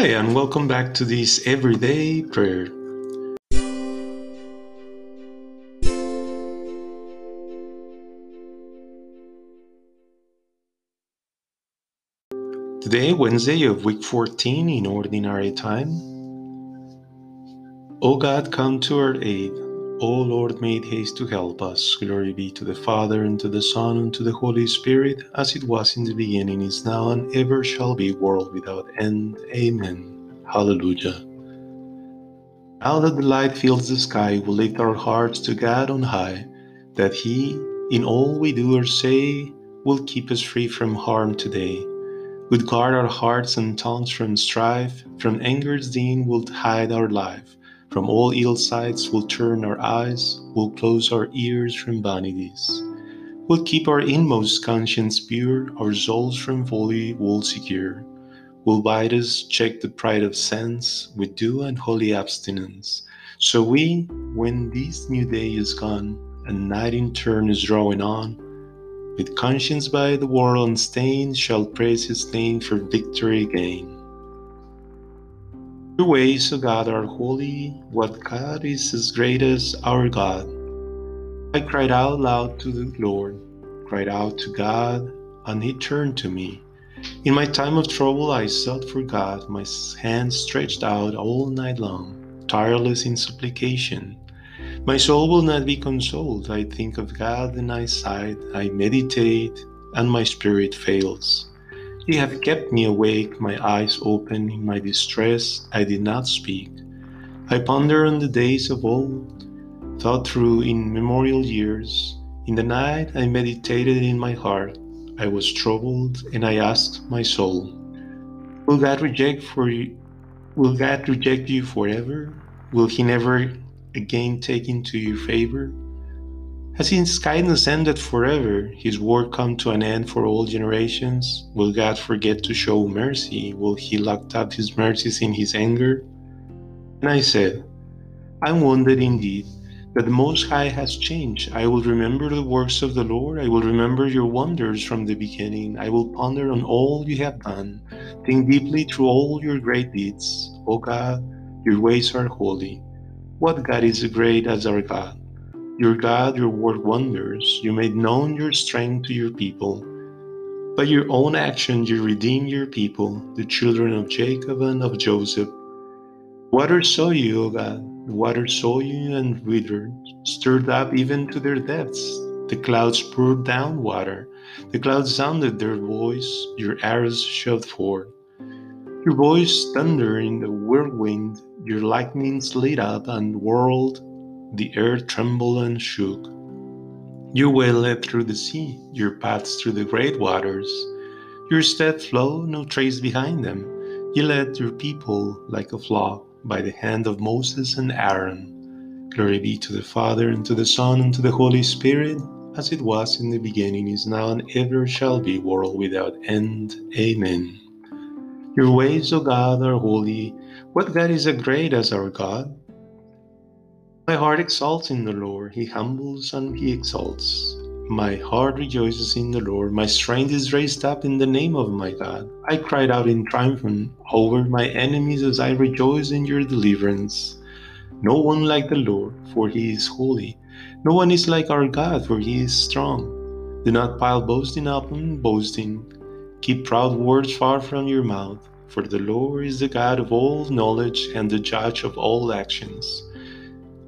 Hi, and welcome back to this everyday prayer. Today, Wednesday of week 14 in ordinary time. O God, come to our aid. O Lord, make haste to help us. Glory be to the Father, and to the Son, and to the Holy Spirit, as it was in the beginning, is now, and ever shall be, world without end. Amen. Hallelujah. Now that the light fills the sky, we lift our hearts to God on high, that He, in all we do or say, will keep us free from harm today would guard our hearts and tongues from strife, from anger's din will hide our life, from all ill sights we'll turn our eyes, we'll close our ears from vanities. We'll keep our inmost conscience pure, our souls from folly we'll secure. We'll bide us check the pride of sense with due and holy abstinence. So we, when this new day is gone, and night in turn is drawing on, with conscience by the world unstained, shall praise his name for victory gain. Your ways, O God, are holy. What God is as great as our God? I cried out loud to the Lord, cried out to God, and he turned to me. In my time of trouble, I sought for God, my hands stretched out all night long, tireless in supplication. My soul will not be consoled. I think of God and I sigh, I meditate, and my spirit fails. You have kept me awake, my eyes open. In my distress, I did not speak. I ponder on the days of old, thought through in memorial years. In the night, I meditated in my heart. I was troubled, and I asked my soul, Will God reject for you? Will God reject you forever? Will He never again take into your favor? Has his kindness ended forever? His work come to an end for all generations? Will God forget to show mercy? Will he lock up his mercies in his anger? And I said, I'm wounded indeed, that the Most High has changed. I will remember the works of the Lord. I will remember your wonders from the beginning. I will ponder on all you have done. Think deeply through all your great deeds. O God, your ways are holy. What God is great as our God? Your God, your work wonders. You made known your strength to your people. By your own action, you redeemed your people, the children of Jacob and of Joseph. Water saw you, O God. Water saw you and withered, stirred up even to their depths. The clouds poured down water. The clouds sounded their voice. Your arrows shot forth. Your voice thundered in the whirlwind. Your lightnings lit up and whirled, the earth trembled and shook. Your way led through the sea, your paths through the great waters. Your steps flow, no trace behind them. You led your people like a flock by the hand of Moses and Aaron. Glory be to the Father, and to the Son, and to the Holy Spirit, as it was in the beginning, is now, and ever shall be, world without end. Amen. Your ways, O God, are holy. What God is as great as our God? My heart exalts in the Lord. He humbles and he exalts. My heart rejoices in the Lord. My strength is raised up in the name of my God. I cried out in triumph over my enemies as I rejoice in your deliverance. No one like the Lord, for he is holy. No one is like our God, for he is strong. Do not pile boasting up upon boasting. Keep proud words far from your mouth, for the Lord is the God of all knowledge and the judge of all actions.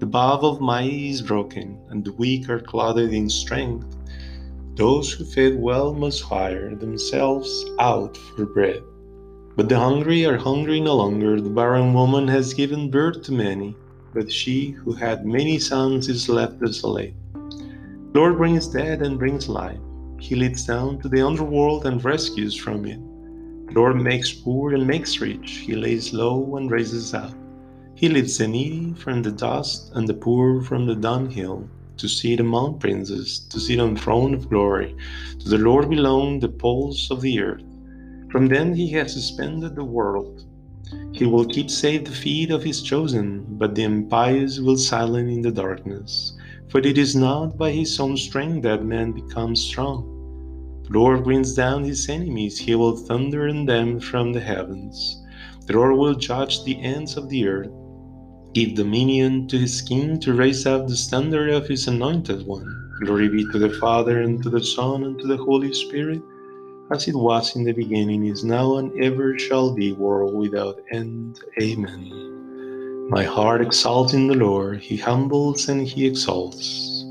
The bow of mighty is broken, and the weak are clothed in strength. Those who fed well must hire themselves out for bread. But the hungry are hungry no longer. The barren woman has given birth to many, but she who had many sons is left desolate. Lord brings death and brings life. He leads down to the underworld and rescues from it. The Lord makes poor and makes rich. He lays low and raises up. He lifts the needy from the dust and the poor from the dunghill, to sit among princes, to sit on throne of glory. To the Lord belong the poles of the earth. From them he has suspended the world. He will keep safe the feet of his chosen, but the impious will silence in the darkness. For it is not by his own strength that man becomes strong. The Lord brings down his enemies, he will thunder on them from the heavens. The Lord will judge the ends of the earth. Give dominion to his king to raise up the standard of his anointed one. Glory be to the Father, and to the Son, and to the Holy Spirit, as it was in the beginning, is now, and ever shall be, world without end. Amen. My heart exalts in the Lord, he humbles and he exalts.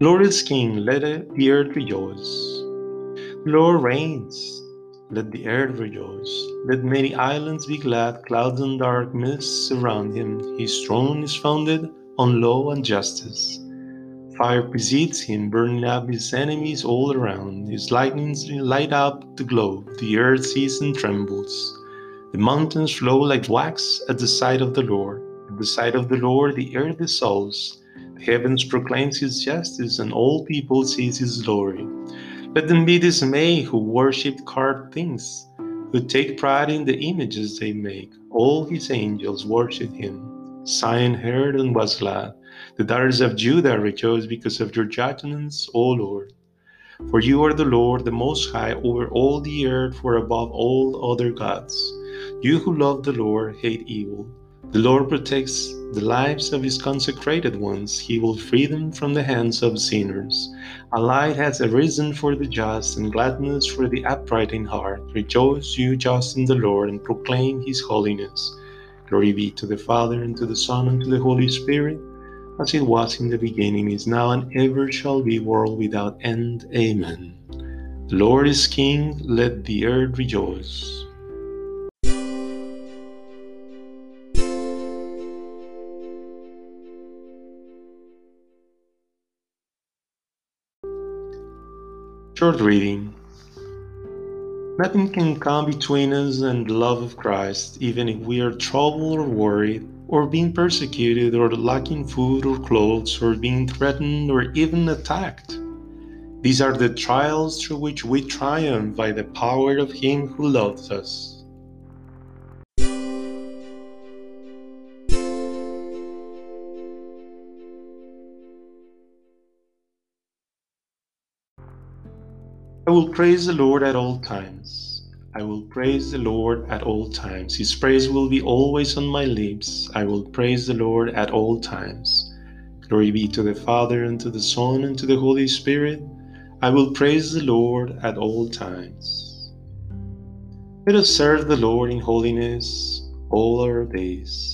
Lord is King, let the earth rejoice. The Lord reigns, let the earth rejoice. Let many islands be glad, clouds and dark mists surround him. His throne is founded on law and justice. Fire precedes him, burning up his enemies all around. His lightnings light up the globe. The earth sees and trembles. The mountains flow like wax at the sight of the Lord. At the sight of the Lord, the earth dissolves. The heavens proclaims his justice, and all people sees his glory. Let them be dismayed who worship carved things, who take pride in the images they make. All his angels worship him. Zion heard and was glad. The daughters of Judah rejoice because of your judgments, O Lord. For you are the Lord, the Most High, over all the earth, for above all other gods. You who love the Lord hate evil. The Lord protects the lives of his consecrated ones. He will free them from the hands of sinners. A light has arisen for the just, and gladness for the upright in heart. Rejoice, you just in the Lord, and proclaim his holiness. Glory be to the Father, and to the Son, and to the Holy Spirit, as it was in the beginning, is now, and ever shall be, world without end. Amen. The Lord is King, let the earth rejoice. Short reading Nothing can come between us and the love of Christ, even if we are troubled or worried, or being persecuted, or lacking food or clothes, or being threatened, or even attacked. These are the trials through which we triumph by the power of Him who loves us. I will praise the Lord at all times. I will praise the Lord at all times. His praise will be always on my lips. I will praise the Lord at all times. Glory be to the Father, and to the Son, and to the Holy Spirit. I will praise the Lord at all times. Let us serve the Lord in holiness all our days.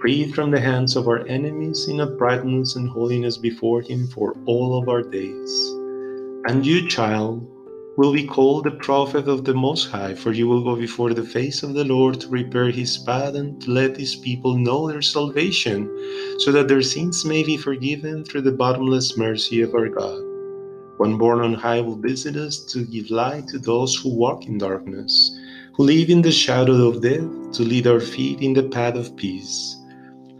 freed from the hands of our enemies in uprightness and holiness before Him for all of our days. And you, child, will be called the prophet of the Most High, for you will go before the face of the Lord to prepare His path and to let His people know their salvation, so that their sins may be forgiven through the bottomless mercy of our God. One born on high will visit us to give light to those who walk in darkness, who live in the shadow of death, to lead our feet in the path of peace.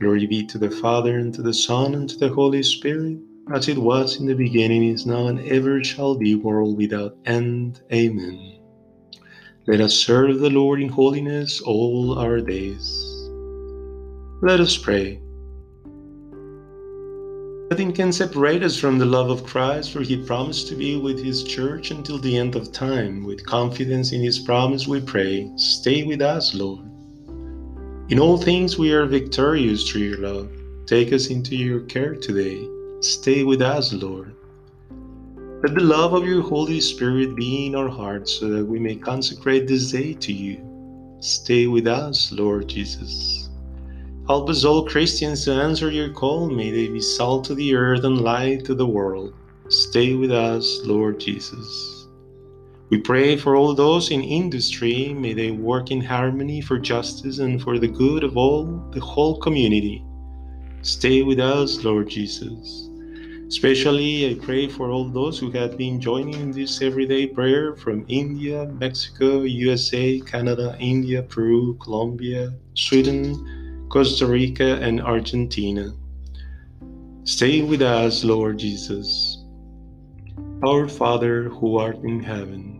Glory be to the Father, and to the Son, and to the Holy Spirit, as it was in the beginning, is now, and ever shall be, world without end. Amen. Let us serve the Lord in holiness all our days. Let us pray. Nothing can separate us from the love of Christ, for he promised to be with his church until the end of time. With confidence in his promise, we pray, Stay with us, Lord. In all things we are victorious through your love. Take us into your care today. Stay with us, Lord. Let the love of your Holy Spirit be in our hearts so that we may consecrate this day to you. Stay with us, Lord Jesus. Help us all Christians to answer your call. May they be salt to the earth and light to the world. Stay with us, Lord Jesus. We pray for all those in industry. May they work in harmony for justice and for the good of all, the whole community. Stay with us, Lord Jesus. Especially, I pray for all those who have been joining in this everyday prayer from India, Mexico, USA, Canada, India, Peru, Colombia, Sweden, Costa Rica, and Argentina. Stay with us, Lord Jesus. Our Father, who art in heaven,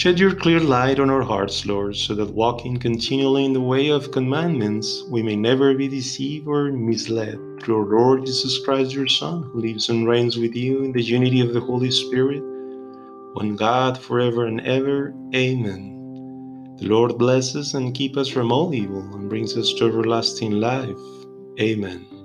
Shed your clear light on our hearts, Lord, so that walking continually in the way of commandments, we may never be deceived or misled. Through our Lord Jesus Christ, your Son, who lives and reigns with you in the unity of the Holy Spirit, one God, forever and ever. Amen. The Lord bless us and keep us from all evil and brings us to everlasting life. Amen.